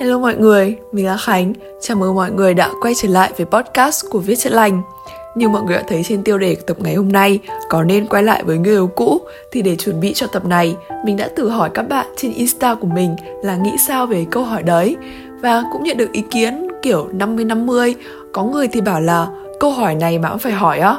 Hello mọi người, mình là Khánh. Chào mừng mọi người đã quay trở lại với podcast của Viết Chữa Lành. Như mọi người đã thấy trên tiêu đề tập ngày hôm nay có nên quay lại với người yêu cũ thì để chuẩn bị cho tập này, mình đã thử hỏi các bạn trên Insta của mình là nghĩ sao về câu hỏi đấy và cũng nhận được ý kiến kiểu 50-50. Có người thì bảo là câu hỏi này mà cũng phải hỏi á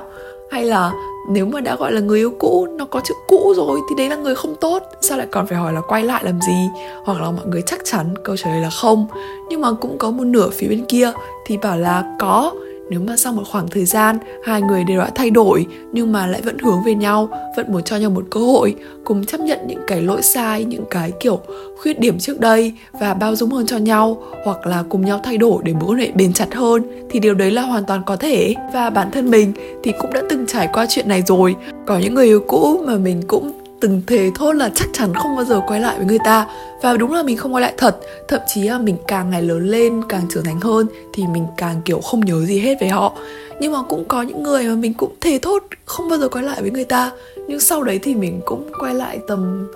hay là nếu mà đã gọi là người yêu cũ, nó có chữ cũ rồi thì đấy là người không tốt. Sao lại còn phải hỏi là quay lại làm gì? Hoặc là mọi người chắc chắn câu trả lời là không. Nhưng mà cũng có một nửa phía bên kia thì bảo là có nếu mà sau một khoảng thời gian, hai người đều đã thay đổi, nhưng mà lại vẫn hướng về nhau, vẫn muốn cho nhau một cơ hội, cùng chấp nhận những cái lỗi sai, những cái kiểu khuyết điểm trước đây và bao dung hơn cho nhau, hoặc là cùng nhau thay đổi để mối quan hệ bền chặt hơn, thì điều đấy là hoàn toàn có thể. Và bản thân mình thì cũng đã từng trải qua chuyện này rồi. Có những người yêu cũ mà mình cũng từng thề thốt là chắc chắn không bao giờ quay lại với người ta. Và đúng là mình không quay lại thật. Thậm chí là mình càng ngày lớn lên, càng trưởng thành hơn thì mình càng, kiểu, không nhớ gì hết về họ. Nhưng mà cũng có những người mà mình cũng thề thốt không bao giờ quay lại với người ta. Nhưng sau đấy thì mình cũng quay lại tầm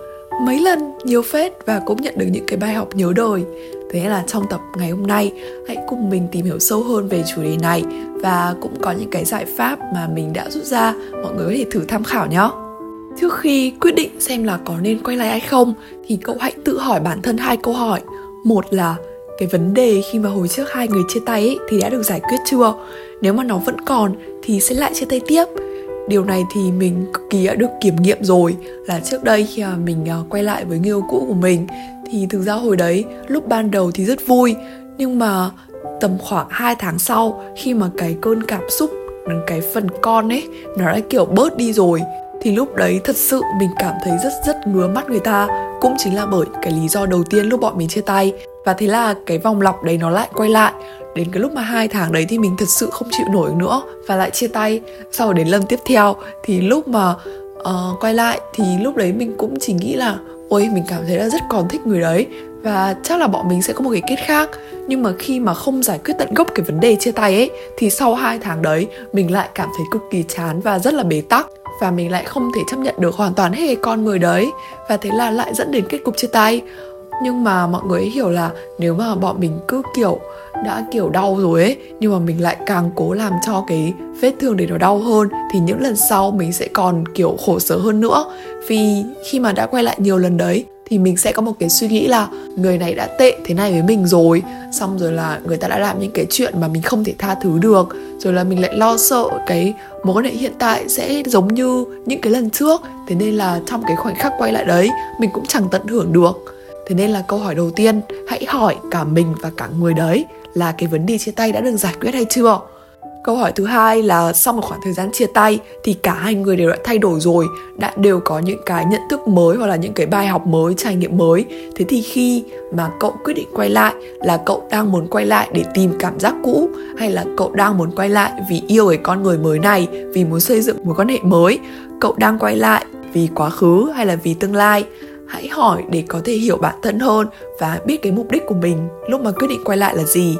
mấy lần, nhiều phết và cũng nhận được những cái bài học nhớ đời. Thế là trong tập ngày hôm nay, hãy cùng mình tìm hiểu sâu hơn về chủ đề này. Và cũng có những cái giải pháp mà mình đã rút ra, mọi người có thể thử tham khảo nhé Trước khi quyết định xem là có nên quay lại hay không thì cậu hãy tự hỏi bản thân hai câu hỏi. Một là cái vấn đề khi mà hồi trước hai người chia tay ấy, thì đã được giải quyết chưa? Nếu mà nó vẫn còn thì sẽ lại chia tay tiếp. Điều này thì mình cực kỳ đã được kiểm nghiệm rồi là trước đây khi mà mình à, quay lại với người yêu cũ của mình thì thực ra hồi đấy lúc ban đầu thì rất vui nhưng mà tầm khoảng 2 tháng sau khi mà cái cơn cảm xúc cái phần con ấy nó đã kiểu bớt đi rồi thì lúc đấy thật sự mình cảm thấy rất rất ngứa mắt người ta. Cũng chính là bởi cái lý do đầu tiên lúc bọn mình chia tay. Và thế là cái vòng lọc đấy nó lại quay lại. Đến cái lúc mà hai tháng đấy thì mình thật sự không chịu nổi nữa và lại chia tay. Sau đến lần tiếp theo thì lúc mà uh, quay lại thì lúc đấy mình cũng chỉ nghĩ là ôi mình cảm thấy là rất còn thích người đấy. Và chắc là bọn mình sẽ có một cái kết khác. Nhưng mà khi mà không giải quyết tận gốc cái vấn đề chia tay ấy thì sau hai tháng đấy mình lại cảm thấy cực kỳ chán và rất là bế tắc và mình lại không thể chấp nhận được hoàn toàn hết con người đấy. Và thế là lại dẫn đến kết cục chia tay. Nhưng mà mọi người hiểu là nếu mà bọn mình cứ kiểu đã kiểu đau rồi ấy, nhưng mà mình lại càng cố làm cho cái vết thương để nó đau hơn, thì những lần sau mình sẽ còn kiểu khổ sở hơn nữa. Vì khi mà đã quay lại nhiều lần đấy thì mình sẽ có một cái suy nghĩ là người này đã tệ thế này với mình rồi. Xong rồi là người ta đã làm những cái chuyện mà mình không thể tha thứ được. Rồi là mình lại lo sợ cái mối quan hệ hiện tại sẽ giống như những cái lần trước. Thế nên là trong cái khoảnh khắc quay lại đấy, mình cũng chẳng tận hưởng được. Thế nên là câu hỏi đầu tiên, hãy hỏi cả mình và cả người đấy là cái vấn đề chia tay đã được giải quyết hay chưa? Câu hỏi thứ hai là sau một khoảng thời gian chia tay thì cả hai người đều đã thay đổi rồi, đã đều có những cái nhận thức mới hoặc là những cái bài học mới, trải nghiệm mới. Thế thì khi mà cậu quyết định quay lại là cậu đang muốn quay lại để tìm cảm giác cũ hay là cậu đang muốn quay lại vì yêu cái con người mới này, vì muốn xây dựng một quan hệ mới, cậu đang quay lại vì quá khứ hay là vì tương lai? Hãy hỏi để có thể hiểu bản thân hơn và biết cái mục đích của mình. Lúc mà quyết định quay lại là gì?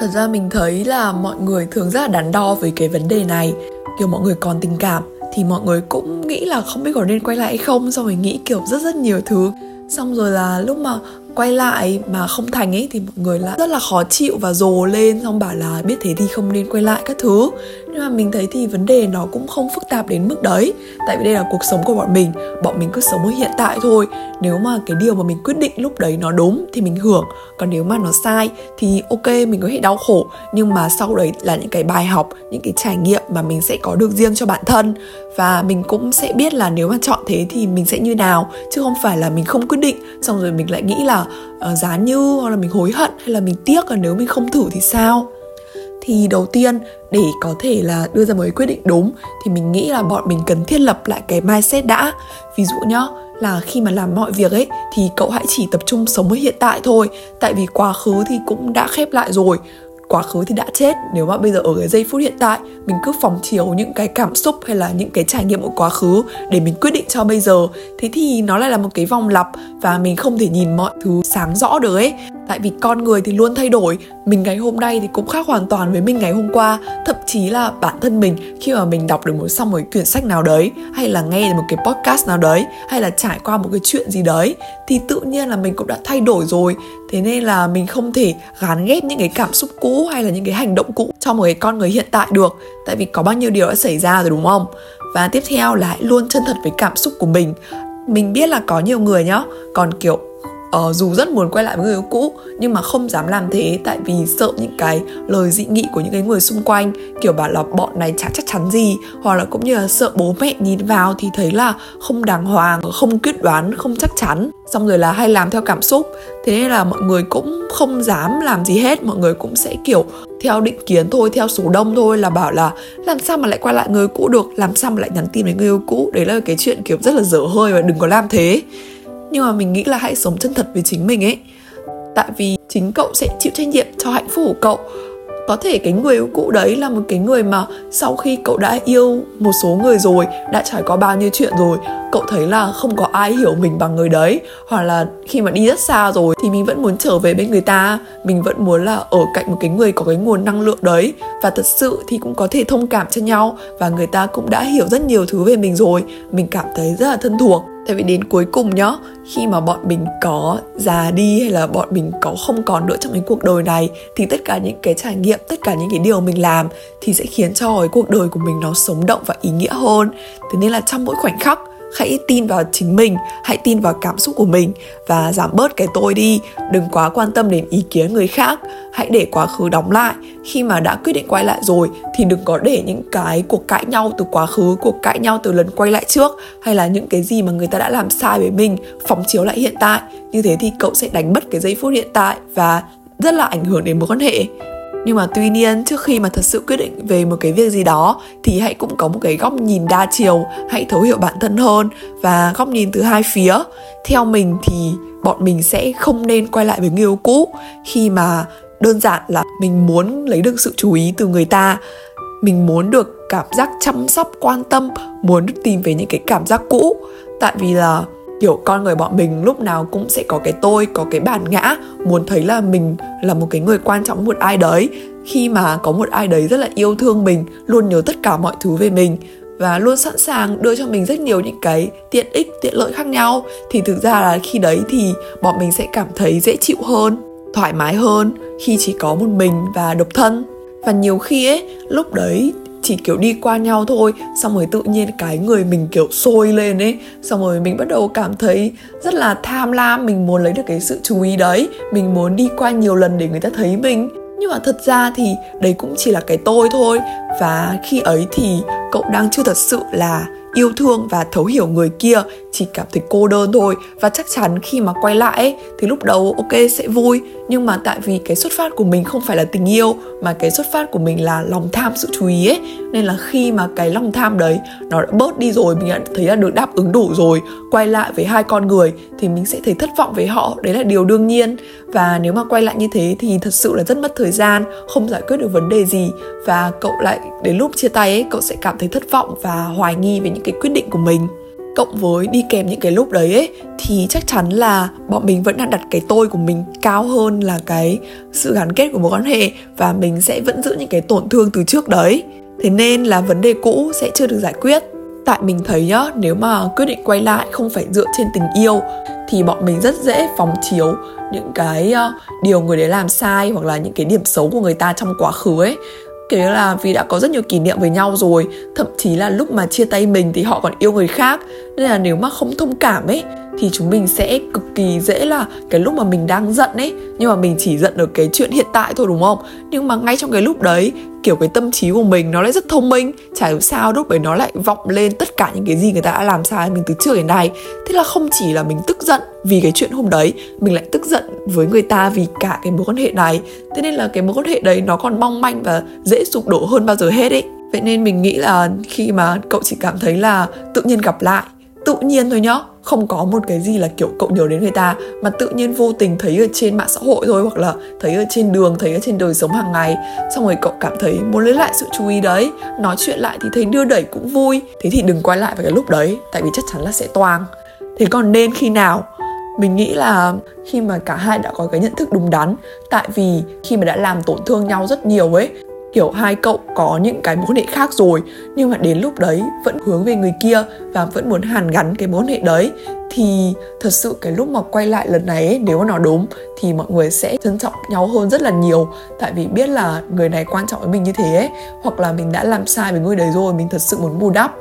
Thật ra mình thấy là mọi người thường rất là đắn đo với cái vấn đề này. Kiểu mọi người còn tình cảm thì mọi người cũng nghĩ là không biết có nên quay lại hay không, xong rồi nghĩ kiểu rất rất nhiều thứ. Xong rồi là lúc mà quay lại mà không thành ấy thì mọi người lại rất là khó chịu và rồ lên, xong bảo là biết thế thì không nên quay lại các thứ nhưng mà mình thấy thì vấn đề nó cũng không phức tạp đến mức đấy. Tại vì đây là cuộc sống của bọn mình bọn mình cứ sống ở hiện tại thôi. Nếu mà cái điều mà mình quyết định lúc đấy nó đúng thì mình hưởng còn nếu mà nó sai thì ok mình có thể đau khổ. Nhưng mà sau đấy là những cái bài học những cái trải nghiệm mà mình sẽ có được riêng cho bản thân. Và mình cũng sẽ biết là nếu mà chọn thế thì mình sẽ như nào chứ không phải là mình không quyết định xong rồi mình lại nghĩ là uh, giá như hoặc là mình hối hận hay là mình tiếc là nếu mình không thử thì sao? Thì đầu tiên, để có thể là đưa ra một cái quyết định đúng, thì mình nghĩ là bọn mình cần thiết lập lại cái mindset đã. Ví dụ nhá, là khi mà làm mọi việc ấy, thì cậu hãy chỉ tập trung sống với hiện tại thôi. Tại vì quá khứ thì cũng đã khép lại rồi. Quá khứ thì đã chết. Nếu mà bây giờ ở cái giây phút hiện tại, mình cứ phóng chiếu những cái cảm xúc hay là những cái trải nghiệm của quá khứ để mình quyết định cho bây giờ, thế thì nó lại là một cái vòng lặp và mình không thể nhìn mọi thứ sáng rõ được ấy tại vì con người thì luôn thay đổi. Mình ngày hôm nay thì cũng khác hoàn toàn với mình ngày hôm qua. Thậm chí là bản thân mình, khi mà mình đọc được một xong một quyển sách nào đấy, hay là nghe được một cái podcast nào đấy, hay là trải qua một cái chuyện gì đấy, thì tự nhiên là mình cũng đã thay đổi rồi. Thế nên là mình không thể gán ghép những cái cảm xúc cũ hay là những cái hành động cũ cho một cái con người hiện tại được. Tại vì có bao nhiêu điều đã xảy ra rồi, đúng không? Và tiếp theo là hãy luôn chân thật với cảm xúc của mình. Mình biết là có nhiều người nhá, còn kiểu uh, dù rất muốn quay lại với người yêu cũ nhưng mà không dám làm thế tại vì sợ những cái lời dị nghị của những cái người xung quanh kiểu bảo là bọn này chả chắc chắn gì hoặc là cũng như là sợ bố mẹ nhìn vào thì thấy là không đàng hoàng không quyết đoán không chắc chắn. Xong rồi là hay làm theo cảm xúc. Thế nên là mọi người cũng không dám làm gì hết mọi người cũng sẽ kiểu theo định kiến thôi theo số đông thôi là bảo là làm sao mà lại quay lại người cũ được? Làm sao mà lại nhắn tin với người yêu cũ? Đấy là cái chuyện kiểu rất là dở hơi và đừng có làm thế nhưng mà mình nghĩ là hãy sống chân thật với chính mình ấy. Tại vì chính cậu sẽ chịu trách nhiệm cho hạnh phúc của cậu. Có thể cái người yêu cũ đấy là một cái người mà sau khi cậu đã yêu một số người rồi, đã trải qua bao nhiêu chuyện rồi, cậu thấy là không có ai hiểu mình bằng người đấy. Hoặc là khi mà đi rất xa rồi thì mình vẫn muốn trở về bên người ta. Mình vẫn muốn là ở cạnh một cái người có cái nguồn năng lượng đấy. Và thật sự thì cũng có thể thông cảm cho nhau. Và người ta cũng đã hiểu rất nhiều thứ về mình rồi. Mình cảm thấy rất là thân thuộc tại vì đến cuối cùng nhá, khi mà bọn mình có già đi hay là bọn mình có không còn nữa trong cái cuộc đời này, thì tất cả những cái trải nghiệm, tất cả những cái điều mình làm thì sẽ khiến cho cái cuộc đời của mình nó sống động và ý nghĩa hơn. Thế nên là trong mỗi khoảnh khắc hãy tin vào chính mình, hãy tin vào cảm xúc của mình và giảm bớt cái tôi đi. Đừng quá quan tâm đến ý kiến người khác. Hãy để quá khứ đóng lại. Khi mà đã quyết định quay lại rồi, thì đừng có để những cái cuộc cãi nhau từ quá khứ, cuộc cãi nhau từ lần quay lại trước hay là những cái gì mà người ta đã làm sai với mình phóng chiếu lại hiện tại. Như thế thì cậu sẽ đánh mất cái giây phút hiện tại và rất là ảnh hưởng đến mối quan hệ nhưng mà tuy nhiên, trước khi mà thật sự quyết định về một cái việc gì đó, thì hãy cũng có một cái góc nhìn đa chiều, hãy thấu hiểu bản thân hơn. Và góc nhìn từ hai phía, theo mình thì bọn mình sẽ không nên quay lại với người yêu cũ. Khi mà đơn giản là mình muốn lấy được sự chú ý từ người ta, mình muốn được cảm giác chăm sóc, quan tâm, muốn được tìm về những cái cảm giác cũ. Tại vì là kiểu, con người bọn mình lúc nào cũng sẽ có cái tôi, có cái bản ngã, muốn thấy là mình là một cái người quan trọng một ai đấy. Khi mà có một ai đấy rất là yêu thương mình, luôn nhớ tất cả mọi thứ về mình và luôn sẵn sàng đưa cho mình rất nhiều những cái tiện ích, tiện lợi khác nhau, thì thực ra là khi đấy thì bọn mình sẽ cảm thấy dễ chịu hơn, thoải mái hơn khi chỉ có một mình và độc thân. Và nhiều khi ấy, lúc đấy chỉ kiểu đi qua nhau thôi. Xong rồi tự nhiên cái người mình kiểu sôi lên ấy. Xong rồi mình bắt đầu cảm thấy rất là tham lam. Mình muốn lấy được cái sự chú ý đấy. Mình muốn đi qua nhiều lần để người ta thấy mình. Nhưng mà thật ra thì đấy cũng chỉ là cái tôi thôi. Và khi ấy thì cậu đang chưa thật sự là yêu thương và thấu hiểu người kia chỉ cảm thấy cô đơn thôi. Và chắc chắn khi mà quay lại ấy, thì lúc đầu ok sẽ vui nhưng mà tại vì cái xuất phát của mình không phải là tình yêu mà cái xuất phát của mình là lòng tham sự chú ý ấy. Nên là khi mà cái lòng tham đấy nó đã bớt đi rồi mình đã thấy là được đáp ứng đủ rồi quay lại với hai con người thì mình sẽ thấy thất vọng với họ. Đấy là điều đương nhiên. Và nếu mà quay lại như thế thì thật sự là rất mất thời gian không giải quyết được vấn đề gì. Và cậu lại đến lúc chia tay ấy cậu sẽ cảm thấy thất vọng và hoài nghi về những cái quyết định của mình cộng với đi kèm những cái lúc đấy ấy thì chắc chắn là bọn mình vẫn đang đặt cái tôi của mình cao hơn là cái sự gắn kết của mối quan hệ và mình sẽ vẫn giữ những cái tổn thương từ trước đấy. Thế nên là vấn đề cũ sẽ chưa được giải quyết. Tại mình thấy nhá nếu mà quyết định quay lại không phải dựa trên tình yêu thì bọn mình rất dễ phóng chiếu những cái uh, điều người đấy làm sai hoặc là những cái điểm xấu của người ta trong quá khứ ấy kiểu là vì đã có rất nhiều kỷ niệm với nhau rồi, thậm chí là lúc mà chia tay mình thì họ còn yêu người khác. Nên là nếu mà không thông cảm ấy thì chúng mình sẽ cực kỳ dễ là cái lúc mà mình đang giận ấy, nhưng mà mình chỉ giận ở cái chuyện hiện tại thôi, đúng không? Nhưng mà ngay trong cái lúc đấy, kiểu cái tâm trí của mình nó lại rất thông minh, chả hiểu sao lúc đấy nó lại vọng lên tất cả những cái gì người ta đã làm sai mình từ trước đến nay. Thế là không chỉ là mình tức giận vì cái chuyện hôm đấy, mình lại tức giận với người ta vì cả cái mối quan hệ này. Thế nên là cái mối quan hệ đấy nó còn mong manh và dễ sụp đổ hơn bao giờ hết ấy. Vậy nên mình nghĩ là khi mà cậu chỉ cảm thấy là tự nhiên gặp lại, tự nhiên thôi nhá không có một cái gì là kiểu cậu nhớ đến người ta, mà tự nhiên vô tình thấy ở trên mạng xã hội thôi, hoặc là thấy ở trên đường, thấy ở trên đời sống hàng ngày. Xong rồi cậu cảm thấy muốn lấy lại sự chú ý đấy. Nói chuyện lại thì thấy đưa đẩy cũng vui. Thế thì đừng quay lại vào cái lúc đấy, tại vì chắc chắn là sẽ toang. Thế còn nên khi nào? Mình nghĩ là khi mà cả hai đã có cái nhận thức đúng đắn, tại vì khi mà đã làm tổn thương nhau rất nhiều ấy kiểu hai cậu có những cái mối quan hệ khác rồi nhưng mà đến lúc đấy vẫn hướng về người kia và vẫn muốn hàn gắn cái mối quan hệ đấy. Thì thật sự cái lúc mà quay lại lần này ấy, nếu mà nó đúng thì mọi người sẽ trân trọng nhau hơn rất là nhiều. Tại vì biết là người này quan trọng với mình như thế ấy hoặc là mình đã làm sai với người đấy rồi mình thật sự muốn bù đắp.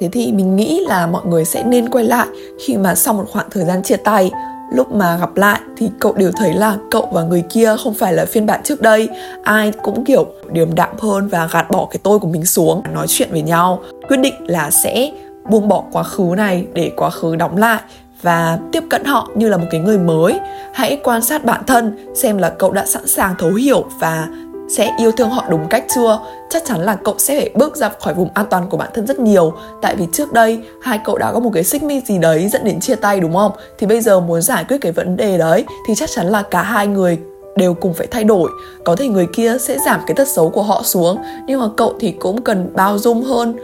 Thế thì mình nghĩ là mọi người sẽ nên quay lại khi mà sau một khoảng thời gian chia tay lúc mà gặp lại thì cậu đều thấy là cậu và người kia không phải là phiên bản trước đây. Ai cũng, kiểu, điềm đạm hơn và gạt bỏ cái tôi của mình xuống. Nói chuyện với nhau, quyết định là sẽ buông bỏ quá khứ này để quá khứ đóng lại và tiếp cận họ như là một cái người mới. Hãy quan sát bản thân xem là cậu đã sẵn sàng thấu hiểu và sẽ yêu thương họ đúng cách chưa? Chắc chắn là cậu sẽ phải bước ra khỏi vùng an toàn của bản thân rất nhiều. Tại vì trước đây, hai cậu đã có một cái xích mích gì đấy dẫn đến chia tay đúng không? Thì bây giờ muốn giải quyết cái vấn đề đấy, thì chắc chắn là cả hai người đều cùng phải thay đổi. Có thể người kia sẽ giảm cái tật xấu của họ xuống, nhưng mà cậu thì cũng cần bao dung hơn.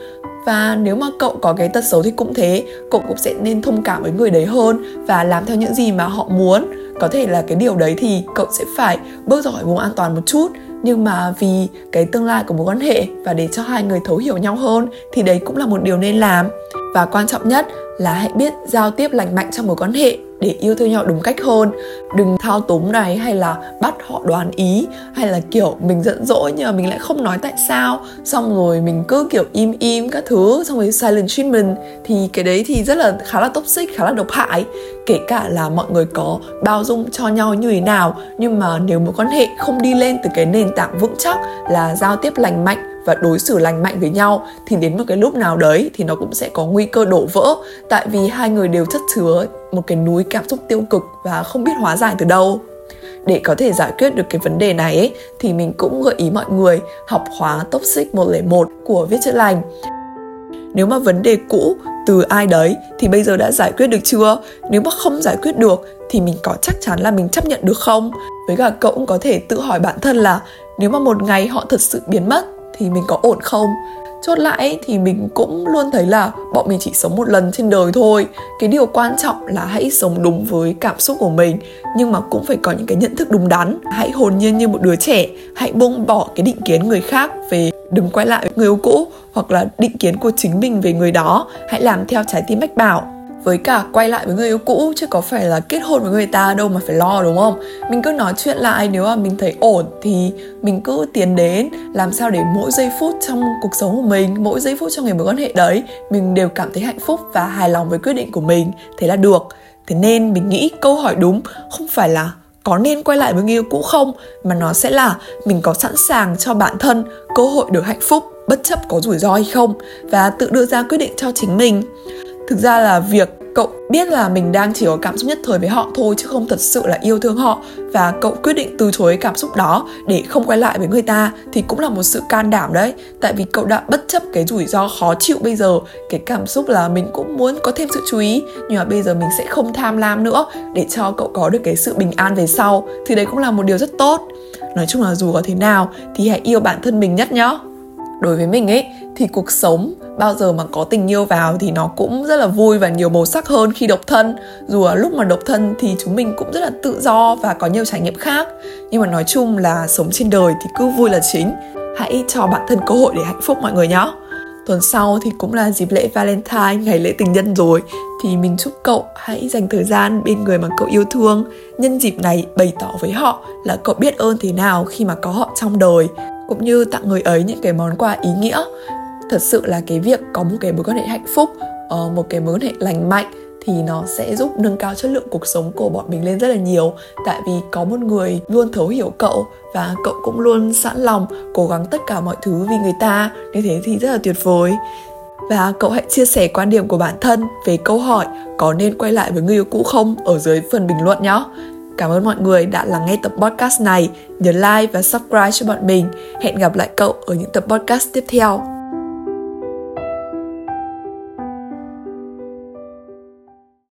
Và nếu mà cậu có cái tật xấu thì cũng thế, cậu cũng sẽ nên thông cảm với người đấy hơn và làm theo những gì mà họ muốn có thể là cái điều đấy thì cậu sẽ phải bước ra khỏi vùng an toàn một chút. Nhưng mà vì cái tương lai của mối quan hệ và để cho hai người thấu hiểu nhau hơn thì đấy cũng là một điều nên làm. Và quan trọng nhất là hãy biết giao tiếp lành mạnh trong mối quan hệ để yêu thương nhau đúng cách hơn. Đừng thao túng này, hay là bắt họ đoán ý, hay là kiểu mình giận dỗi nhưng mà mình lại không nói tại sao. Xong rồi mình cứ kiểu im im các thứ, xong rồi silent treatment. Thì cái đấy thì rất là khá là toxic, khá là độc hại. Kể cả là mọi người có bao dung cho nhau như thế nào, nhưng mà nếu mối quan hệ không đi lên từ cái nền tảng vững chắc là giao tiếp lành mạnh và đối xử lành mạnh với nhau, thì đến một cái lúc nào đấy thì nó cũng sẽ có nguy cơ đổ vỡ. Tại vì hai người đều chất chứa một cái núi cảm xúc tiêu cực và không biết hóa giải từ đâu để có thể giải quyết được cái vấn đề này ấy, thì mình cũng gợi ý mọi người học khóa Toxic 101 của Viết Chữa Lành. Nếu mà vấn đề cũ từ ai đấy thì bây giờ đã giải quyết được chưa? Nếu mà không giải quyết được thì mình có chắc chắn là mình chấp nhận được không? Với cả cậu cũng có thể tự hỏi bản thân là nếu mà một ngày họ thật sự biến mất thì mình có ổn không chốt lại thì mình cũng luôn thấy là bọn mình chỉ sống một lần trên đời thôi. Cái điều quan trọng là hãy sống đúng với cảm xúc của mình, nhưng mà cũng phải có những cái nhận thức đúng đắn. Hãy hồn nhiên như một đứa trẻ, hãy buông bỏ cái định kiến người khác về đừng quay lại với người yêu cũ, hoặc là định kiến của chính mình về người đó. Hãy làm theo trái tim mách bảo với cả quay lại với người yêu cũ, chứ có phải là kết hôn với người ta đâu mà phải lo, đúng không? Mình cứ nói chuyện lại, nếu mà mình thấy ổn thì mình cứ tiến đến, làm sao để mỗi giây phút trong cuộc sống của mình, mỗi giây phút trong ngày mối quan hệ đấy, mình đều cảm thấy hạnh phúc và hài lòng với quyết định của mình. Thế là được. Thế nên mình nghĩ câu hỏi đúng không phải là có nên quay lại với người yêu cũ không, mà nó sẽ là mình có sẵn sàng cho bản thân cơ hội được hạnh phúc, bất chấp có rủi ro hay không, và tự đưa ra quyết định cho chính mình thực ra là việc cậu biết là mình đang chỉ có cảm xúc nhất thời với họ thôi, chứ không thật sự là yêu thương họ. Và cậu quyết định từ chối cảm xúc đó để không quay lại với người ta thì cũng là một sự can đảm đấy. Tại vì cậu đã bất chấp cái rủi ro khó chịu bây giờ, cái cảm xúc là mình cũng muốn có thêm sự chú ý, nhưng mà bây giờ mình sẽ không tham lam nữa để cho cậu có được cái sự bình an về sau, thì đấy cũng là một điều rất tốt. Nói chung là dù có thế nào thì hãy yêu bản thân mình nhất nhá đối với mình ấy thì cuộc sống bao giờ mà có tình yêu vào thì nó cũng rất là vui và nhiều màu sắc hơn khi độc thân. Dù là lúc mà độc thân thì chúng mình cũng rất là tự do và có nhiều trải nghiệm khác. Nhưng mà nói chung là sống trên đời thì cứ vui là chính. Hãy cho bản thân cơ hội để hạnh phúc mọi người nhé tuần sau thì cũng là dịp lễ Valentine, ngày lễ tình nhân rồi. Thì mình chúc cậu hãy dành thời gian bên người mà cậu yêu thương. Nhân dịp này bày tỏ với họ là cậu biết ơn thế nào khi mà có họ trong đời cũng như tặng người ấy những cái món quà ý nghĩa. Thật sự là cái việc có một cái mối quan hệ hạnh phúc ờ, một cái mối quan hệ lành mạnh thì nó sẽ giúp nâng cao chất lượng cuộc sống của bọn mình lên rất là nhiều. Tại vì có một người luôn thấu hiểu cậu và cậu cũng luôn sẵn lòng cố gắng tất cả mọi thứ vì người ta. Như thế thì rất là tuyệt vời. Và cậu hãy chia sẻ quan điểm của bản thân về câu hỏi có nên quay lại với người yêu cũ không ở dưới phần bình luận nhé. Cảm ơn mọi người đã lắng nghe tập podcast này. Nhớ like và subscribe cho bọn mình. Hẹn gặp lại cậu ở những tập podcast tiếp theo.